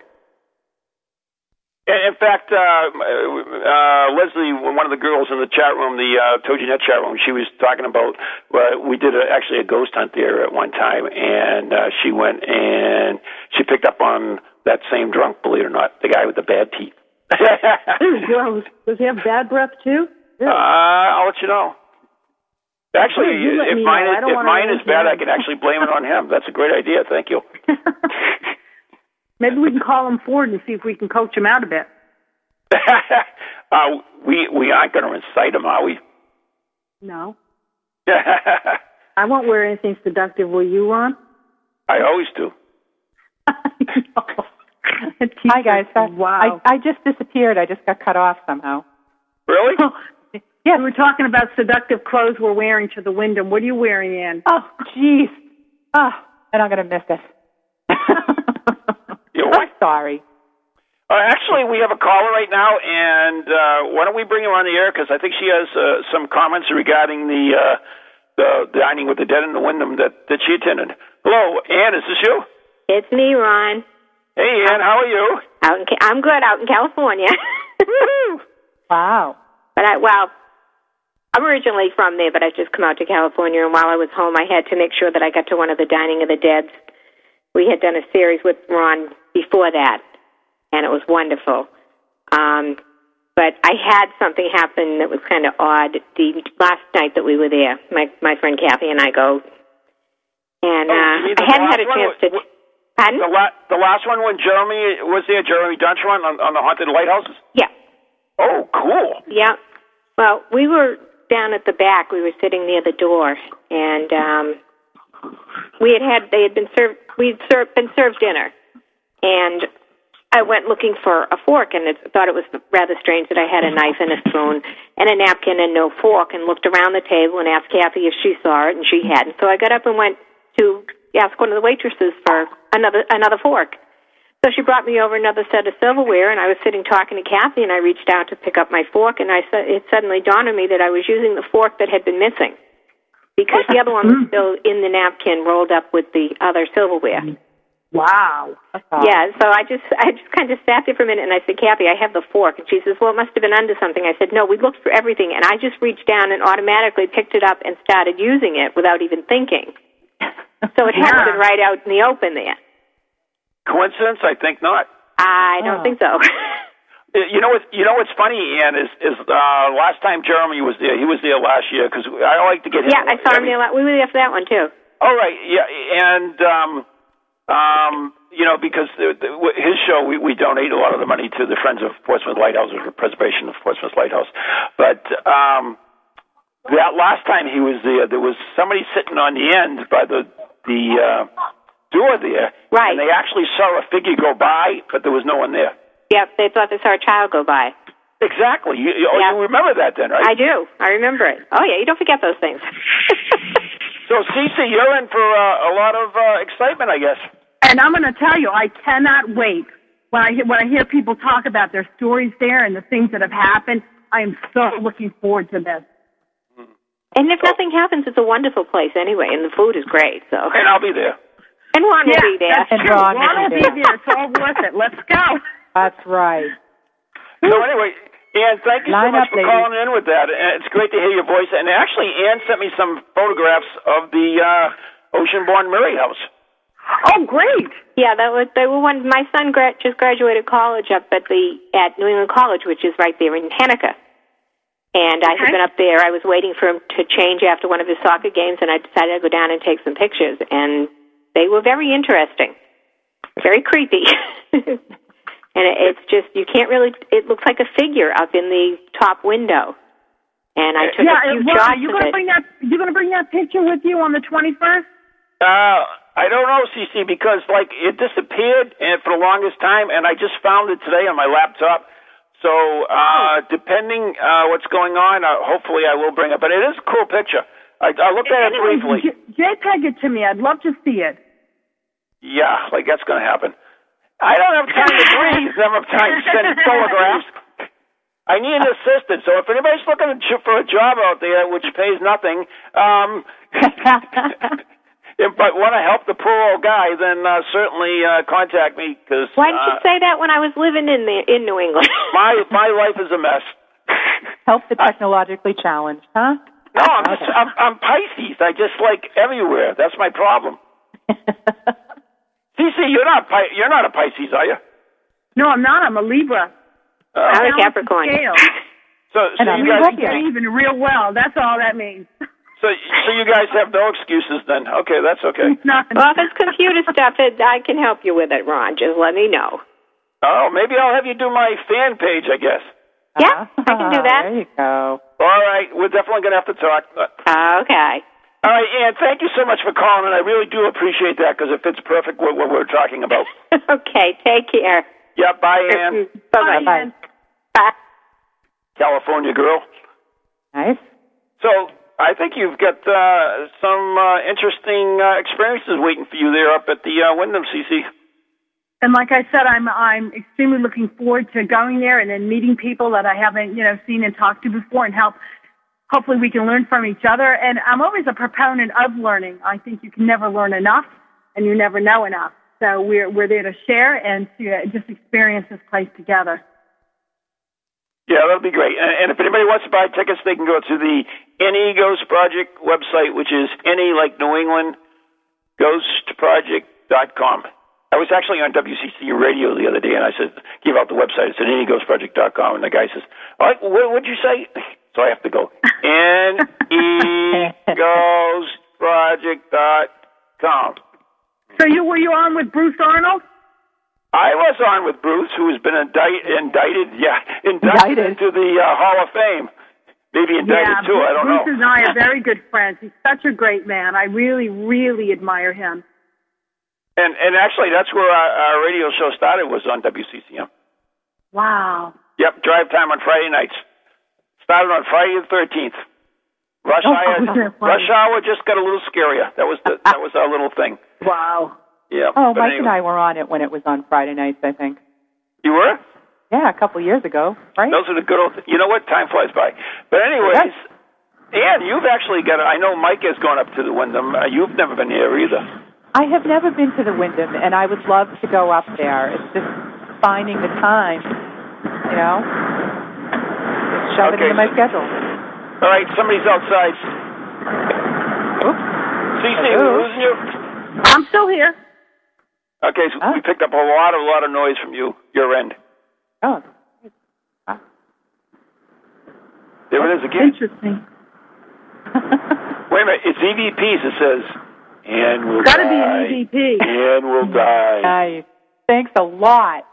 In in fact, uh, uh, Leslie, one of the girls in the chat room, the uh, TogiNet chat room, she was talking about. Uh, we did a, actually a ghost hunt there at one time, and uh, she went and she picked up on that same drunk, believe it or not, the guy with the bad teeth. Does he have bad breath too? Ew. Uh, I'll let you know. Actually, if mine know. is, I if mine is bad, I can actually blame it on him. That's a great idea. Thank you. Maybe we can call him forward and see if we can coach him out a bit. uh, we we aren't going to incite him, are we? No. I won't wear anything seductive. Will you, Ron? I always do. Hi guys. Sorry. Wow. I, I just disappeared. I just got cut off somehow. Really? Yes. We were talking about seductive clothes we're wearing to the window. What are you wearing in? Oh, jeez. Oh, and I'm gonna miss it. You I'm what? sorry. Uh, actually, we have a caller right now, and uh, why don't we bring her on the air? Because I think she has uh, some comments regarding the uh, the dining with the dead in the Windham that that she attended. Hello, Ann. Is this you? It's me, Ron. Hey, Ann. How are you? Out in, Ca- I'm good out in California. Wow. but I, well, I'm originally from there, but I've just come out to California. And while I was home, I had to make sure that I got to one of the Dining of the Deads. We had done a series with Ron before that, and it was wonderful. Um, but I had something happen that was kind of odd the last night that we were there. My my friend Kathy and I go, and Oh, uh, I hadn't had a chance to. Pardon? The, la- the last one when Jeremy was there, Jeremy D'Entremont on, on the haunted lighthouses. Yeah. Oh, cool. Yeah. Well, we were down at the back. We were sitting near the door, and um, we had had they had been served. We'd served, been served dinner, and I went looking for a fork, and it, thought it was rather strange that I had a knife and a spoon and a napkin and no fork, and looked around the table and asked Kathy if she saw it, and she hadn't. So I got up and went to ask one of the waitresses for another another fork. So she brought me over another set of silverware, and I was sitting talking to Kathy, and I reached out to pick up my fork, and I said it suddenly dawned on me that I was using the fork that had been missing because the other one was still in the napkin, rolled up with the other silverware. Wow. Yeah, so I just I just kind of sat there for a minute, and I said, Kathy, I have the fork, and she says, Well, it must have been under something. I said, No, we looked for everything, and I just reached down and automatically picked it up and started using it without even thinking. So it have been right out in the open there. Coincidence? I think not. I don't Oh. think so. You know what? You know what's funny, Ian, is is uh, last time Jeremy was there. He was there last year because I like to get him. Yeah, I saw him every- there. la- We were there for that one too. All right, yeah, and um, um, you know, because the, the, his show, we, we donate a lot of the money to the Friends of Portsmouth Lighthouse or Preservation of Portsmouth Lighthouse. But um, that last time he was there, there was somebody sitting on the end by the the uh, door there, Right. And they actually saw a figure go by, but there was no one there. Yep, they thought they saw a child go by. Exactly. You, you, oh, you remember that then, right? I do. I remember it. Oh yeah, you don't forget those things. So, CC, you're in for uh, a lot of uh, excitement, I guess. And I'm going to tell you, I cannot wait when I when I hear people talk about their stories there and the things that have happened. I am so looking forward to this. and if nothing happens, it's a wonderful place anyway, and the food is great. So, And I'll be there. and Ron will be there. that's And true. Ron Ron will will be be there. It's all worth it. Let's go. That's right. So anyway, Ann, thank you Line so much up, for ladies. calling in with that. And It's great to hear your voice. And actually, Ann sent me some photographs of the uh, Oceanborn Mary House. Oh, great. Yeah, that was they were one. My son gra- just graduated college up at the at New England College, which is right there in Henniker. And I had been up there. I was waiting for him to change after one of his soccer games, and I decided to go down and take some pictures. And they were very interesting, very creepy. and it, it's just you can't really. It looks like a figure up in the top window. And I took yeah, a few and Ron, shots are you of going to it. bring that? You going to bring that picture with you on the 21st? Uh, I don't know, CC, because like it disappeared and for the longest time, and I just found it today on my laptop. So uh, depending uh, what's going on, uh, hopefully I will bring it. But it is a cool picture. I, I looked at it briefly. J- JPEG it to me. I'd love to see it. Yeah, like that's going to happen. I don't have time to breathe. I don't have time to send photographs. I need an assistant. So if anybody's looking for a job out there which pays nothing, um, if, but want to help the poor old guy, then uh, certainly uh, contact me because Why didn't you uh, say that when I was living in the in New England? my my life is a mess. Help the technologically challenged, huh? No, I'm, just, I'm I'm Pisces. I just like everywhere. That's my problem. CC, you're not Pi- you're not a Pisces, are you? No, I'm not. I'm a Libra. Uh, I'm a Capricorn. scale. so so And I'm you guys Scorpio. Even real well. That's all that means. so so you guys have no excuses then. Okay, that's okay. Nothing. Well, if it's computer stuff, it, I can help you with it, Ron. Just let me know. Oh, maybe I'll have you do my fan page, I guess. Yeah, I can do that. There you go. All right, we're definitely going to have to talk. Okay. All right, Ann, thank you so much for calling, and I really do appreciate that because it fits perfect with what we're talking about. okay. Take care. Yeah, bye, Ann. Bye Bye. Bye. California girl. Nice. So I think you've got uh, some uh, interesting uh, experiences waiting for you there up at the uh, Windham, CC. And like I said, I'm I'm extremely looking forward to going there and then meeting people that I haven't you know seen and talked to before and help. Hopefully, we can learn from each other. And I'm always a proponent of learning. I think you can never learn enough, and you never know enough. So we're we're there to share and to uh, just experience this place together. Yeah, that'll be great. And, and if anybody wants to buy tickets, they can go to the NE Ghost Project website, which is NE like New England ghostproject.com. I was actually on WCC radio the other day, and I said, give out the website. It's at neghostproject.com. And the guy says, all right, what would you say? So I have to go. N-E ghostproject.com. So you were you on with Bruce Arnold? I was on with Bruce, who has been indict, indicted, yeah, indicted, Indicted. into the uh, Hall of Fame. Maybe indicted yeah, too. I don't Bruce know. and I are very good friends. He's such a great man. I really, really admire him. And and actually, that's where our, our radio show started was on WCCM. Wow. Yep, drive time on Friday nights. Started on Friday the thirteenth. Rush Oh, hour. was that funny? Rush hour just got a little scarier. That was the, that was our little thing. Wow. Yeah. Oh, but Mike and. I were on it when it was on Friday nights, I think. You were? Yeah, a couple years ago, right? Those are the good old. You know what? Time flies by. But anyways, Ann, you've actually got. I know Mike has gone up to the Windham. Uh, you've never been here either. I have never been to the Windham, and I would love to go up there. It's just finding the time, you know. Just shove Okay, it into my so- schedule. All right, somebody's outside. Oops. CC, Hello? losing you. I'm still here. Okay, so Oh. we picked up a lot, of a lot of noise from you, your end. Oh, There it is again. Interesting. Wait a minute. It's EVPs. It says, and we'll Got to be die. an EVP. And we'll die. Nice. Thanks a lot.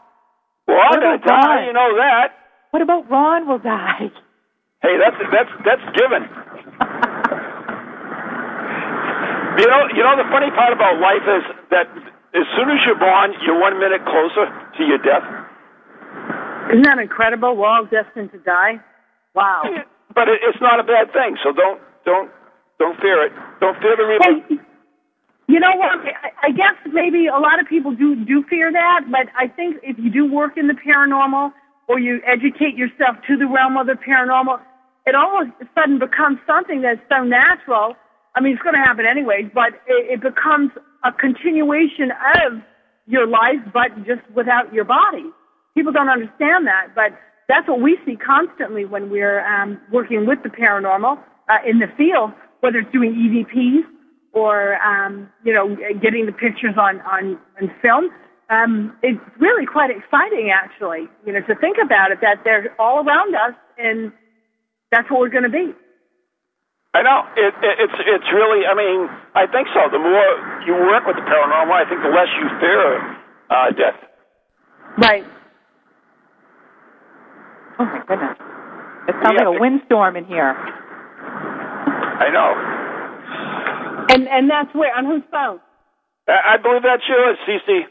Well, I What gotta about you, Ron? you know that. What about Ron will die? Hey, that's that's that's given. you know, you know the funny part about life is that as soon as you're born, you're one minute closer to your death. Isn't that incredible? We're all destined to die. Wow. But it, it's not a bad thing. So don't don't don't fear it. Don't fear the reaper. Hey, you know what? I, I guess maybe a lot of people do do fear that, but I think if you do work in the paranormal or you educate yourself to the realm of the paranormal, it all of a sudden becomes something that's so natural. I mean, it's going to happen anyways, but it, it becomes a continuation of your life, but just without your body. People don't understand that, but that's what we see constantly when we're um, working with the paranormal uh, in the field, whether it's doing EVPs or um, you know getting the pictures on on, on film. Um, it's really quite exciting, actually. You know, to think about it, that they're all around us, and that's what we're going to be. I know it, it, it's it's really. I mean, I think so. The more you work with the paranormal, I think the less you fear uh, death. Right. Oh my goodness. It sounds like a windstorm in here. I know. And and that's where on whose phone? I, I believe that's yours, CC.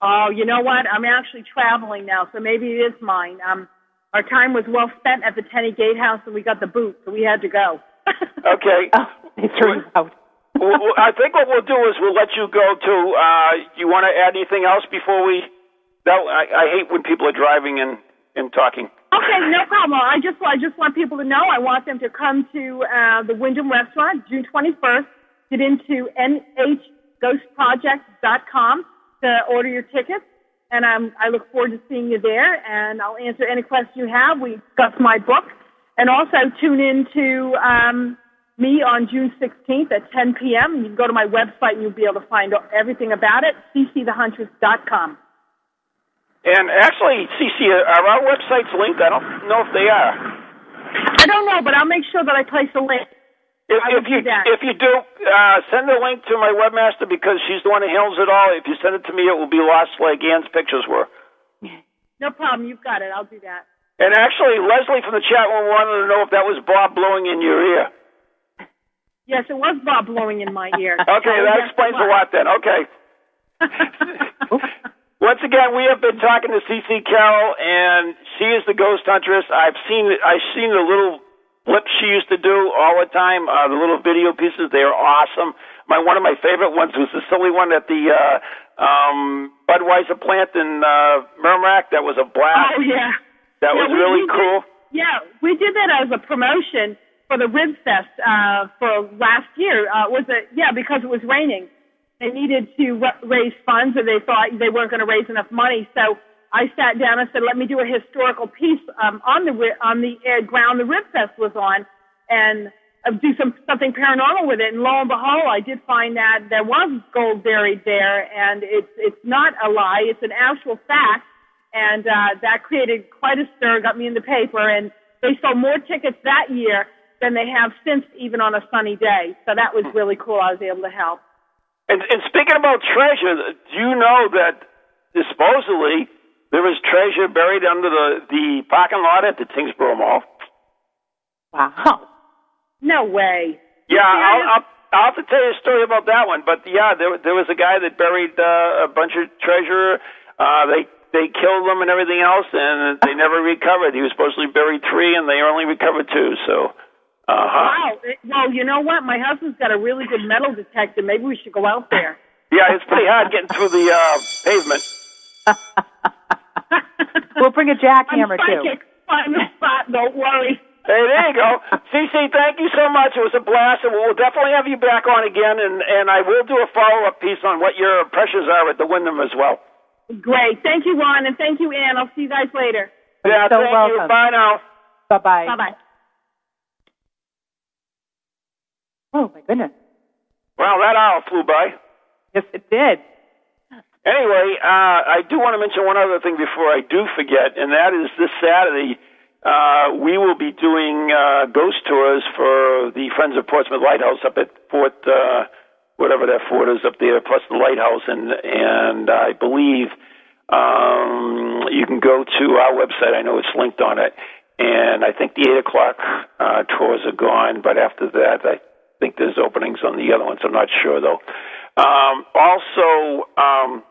Oh, you know what? I'm actually traveling now, so maybe it is mine. Um, our time was well spent at the Tenney Gatehouse, and we got the boot, so we had to go. Okay. Oh, they threw you out. well, well, I think what we'll do is we'll let you go to. Uh, you want to add anything else before we? No, I, I hate when people are driving and and talking. Okay, no problem. I just I just want people to know. I want them to come to uh, the Windham Restaurant June 21st. Get into nhghostproject.com to order your tickets, and um, I look forward to seeing you there. And I'll answer any questions you have. We discuss my book, and also tune in to um, me on June 16th at 10 p.m. You can go to my website and you'll be able to find everything about it. ccthehuntress.com. And actually, CC, are our websites linked? I don't know if they are. I don't know, but I'll make sure that I place a link. If, if you do if you do, uh, send the link to my webmaster because she's the one who handles it all. If you send it to me, it will be lost like Ann's pictures were. No problem. You've got it. I'll do that. And actually, Leslie from the chat room wanted to know if that was Bob blowing in your ear. Yes, it was Bob blowing in my ear. Okay, that explains a lot then. Okay. Once again, we have been talking to CC Carroll, and she is the ghost huntress. I've seen I've seen the little flips she used to do all the time. Uh, the little video pieces, they are awesome. My one of my favorite ones was the silly one at the uh, um, Budweiser plant in uh, Merrimack. That was a blast. Oh yeah. That Yeah, was we- really we did- cool. Yeah, we did that as a promotion for the Rib Fest uh, for last year. Uh, was it? Yeah, because it was raining. They needed to ra- raise funds, and they thought they weren't going to raise enough money. So I sat down and said, "Let me do a historical piece um, on the on the uh, ground the Rib Fest was on, and uh, do some something paranormal with it." And lo and behold, I did find that there was gold buried there, and it's it's not a lie; it's an actual fact and uh, that created quite a stir, got me in the paper, and they sold more tickets that year than they have since, even on a sunny day. So that was really cool. I was able to help. And, and speaking about treasure, do you know that supposedly there was treasure buried under the, the parking lot at the Tyngsboro Mall? Wow. No way. Yeah, I'll, I'll, I'll have to tell you a story about that one. But yeah, there, there was a guy that buried uh, a bunch of treasure. Uh, they they killed him and everything else, and they never recovered. He was supposed to be buried three, and they only recovered two. So, uh huh. Wow. Well, you know what? My husband's got a really good metal detector. Maybe we should go out there. Yeah, it's pretty hard getting through the uh, pavement. We'll bring a jackhammer I'm too. psychic. Find the spot. Don't worry. Hey, there you go. CC, thank you so much. It was a blast, and we'll definitely have you back on again, and, and I will do a follow-up piece on what your pressures are at the Windham as well. Great. Thank you, Ron, and thank you, Ann. I'll see you guys later. Yeah, so thank you. Bye now. Bye bye. Bye bye. Oh my goodness. Well, that hour flew by. Yes, it did. Anyway, uh, I do want to mention one other thing before I do forget, and that is this Saturday uh, we will be doing uh, ghost tours for the Friends of Portsmouth Lighthouse up at Fort, uh, whatever that fort is up there, plus the lighthouse, and and I believe um, you can go to our website. I know it's linked on it, and I think the eight o'clock uh, tours are gone, but after that, I think there's openings on the other ones. I'm not sure though. Um, also, um,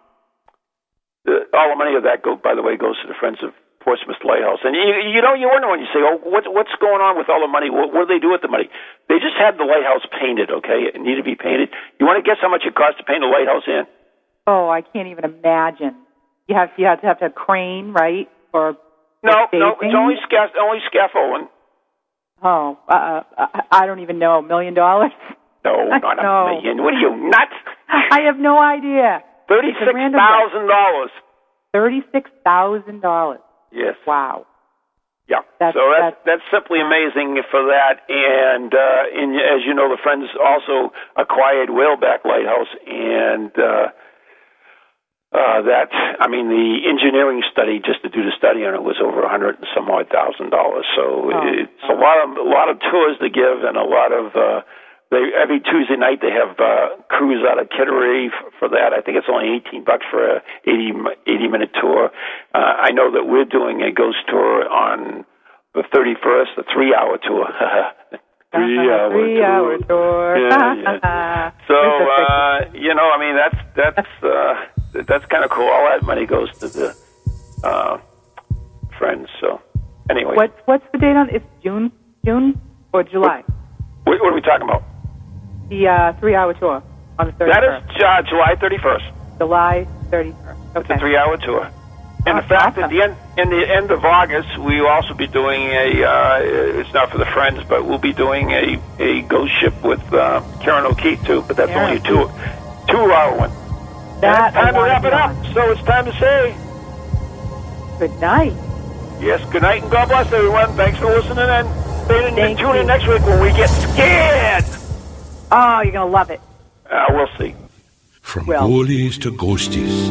the, all the money of that, go, by the way, goes to the Friends of Portsmouth Lighthouse. And you, you know, you wonder when you say, "Oh, what's what's going on with all the money? What, what do they do with the money?" They just had the lighthouse painted. Okay, it needed to be painted. You want to guess how much it cost to paint a lighthouse in? Oh, I can't even imagine. You have you have to have to have a crane, right? Or No, no, it's only scaff, only scaffolding. Oh, uh, uh, I don't even know. A million dollars? No, not a No. million. What are you nuts? I have no idea. Thirty-six It's a random thousand dollars. Thirty-six thousand dollars. Yes. Wow. Yeah. That's- so that's that's simply amazing for that. And uh, and as you know, the Friends also acquired Whaleback Lighthouse, and uh, uh, that I mean the engineering study just to do the study on it was over a hundred and some odd thousand dollars. So Oh. it's a lot of a lot of tours to give, and a lot of. Uh, they, every Tuesday night they have uh, crews out of Kittery f- for that. I think it's only 18 bucks for a 80, mi- 80 minute tour. Uh, I know that we're doing a ghost tour on the 31st, a three hour tour. three hour Three tour. hour tour. Yeah, yeah. So uh, you know, I mean, that's that's uh, that's kind of cool. All that money goes to the uh, friends. So anyway, what what's the date on? It's June June or July. what, what are we talking about? The uh, three hour tour on the thirty That is uh, July 31st. July thirty first. It's Okay. a three-hour tour. And in fact, at the end, in the end of August, we will also be doing a. Uh, it's not for the friends, but we'll be doing a a ghost ship with uh, Kieran O'Keefe too. But that's Kieran only a two two-hour one. That it's time to wrap it up. So it's time to say Good night. yes, good night, and God bless everyone. Thanks for listening, and tune in, Thank tune you. in next week when we get scared. Oh, you're gonna love it. Uh, we'll see. From Well- ghoulies to ghosties,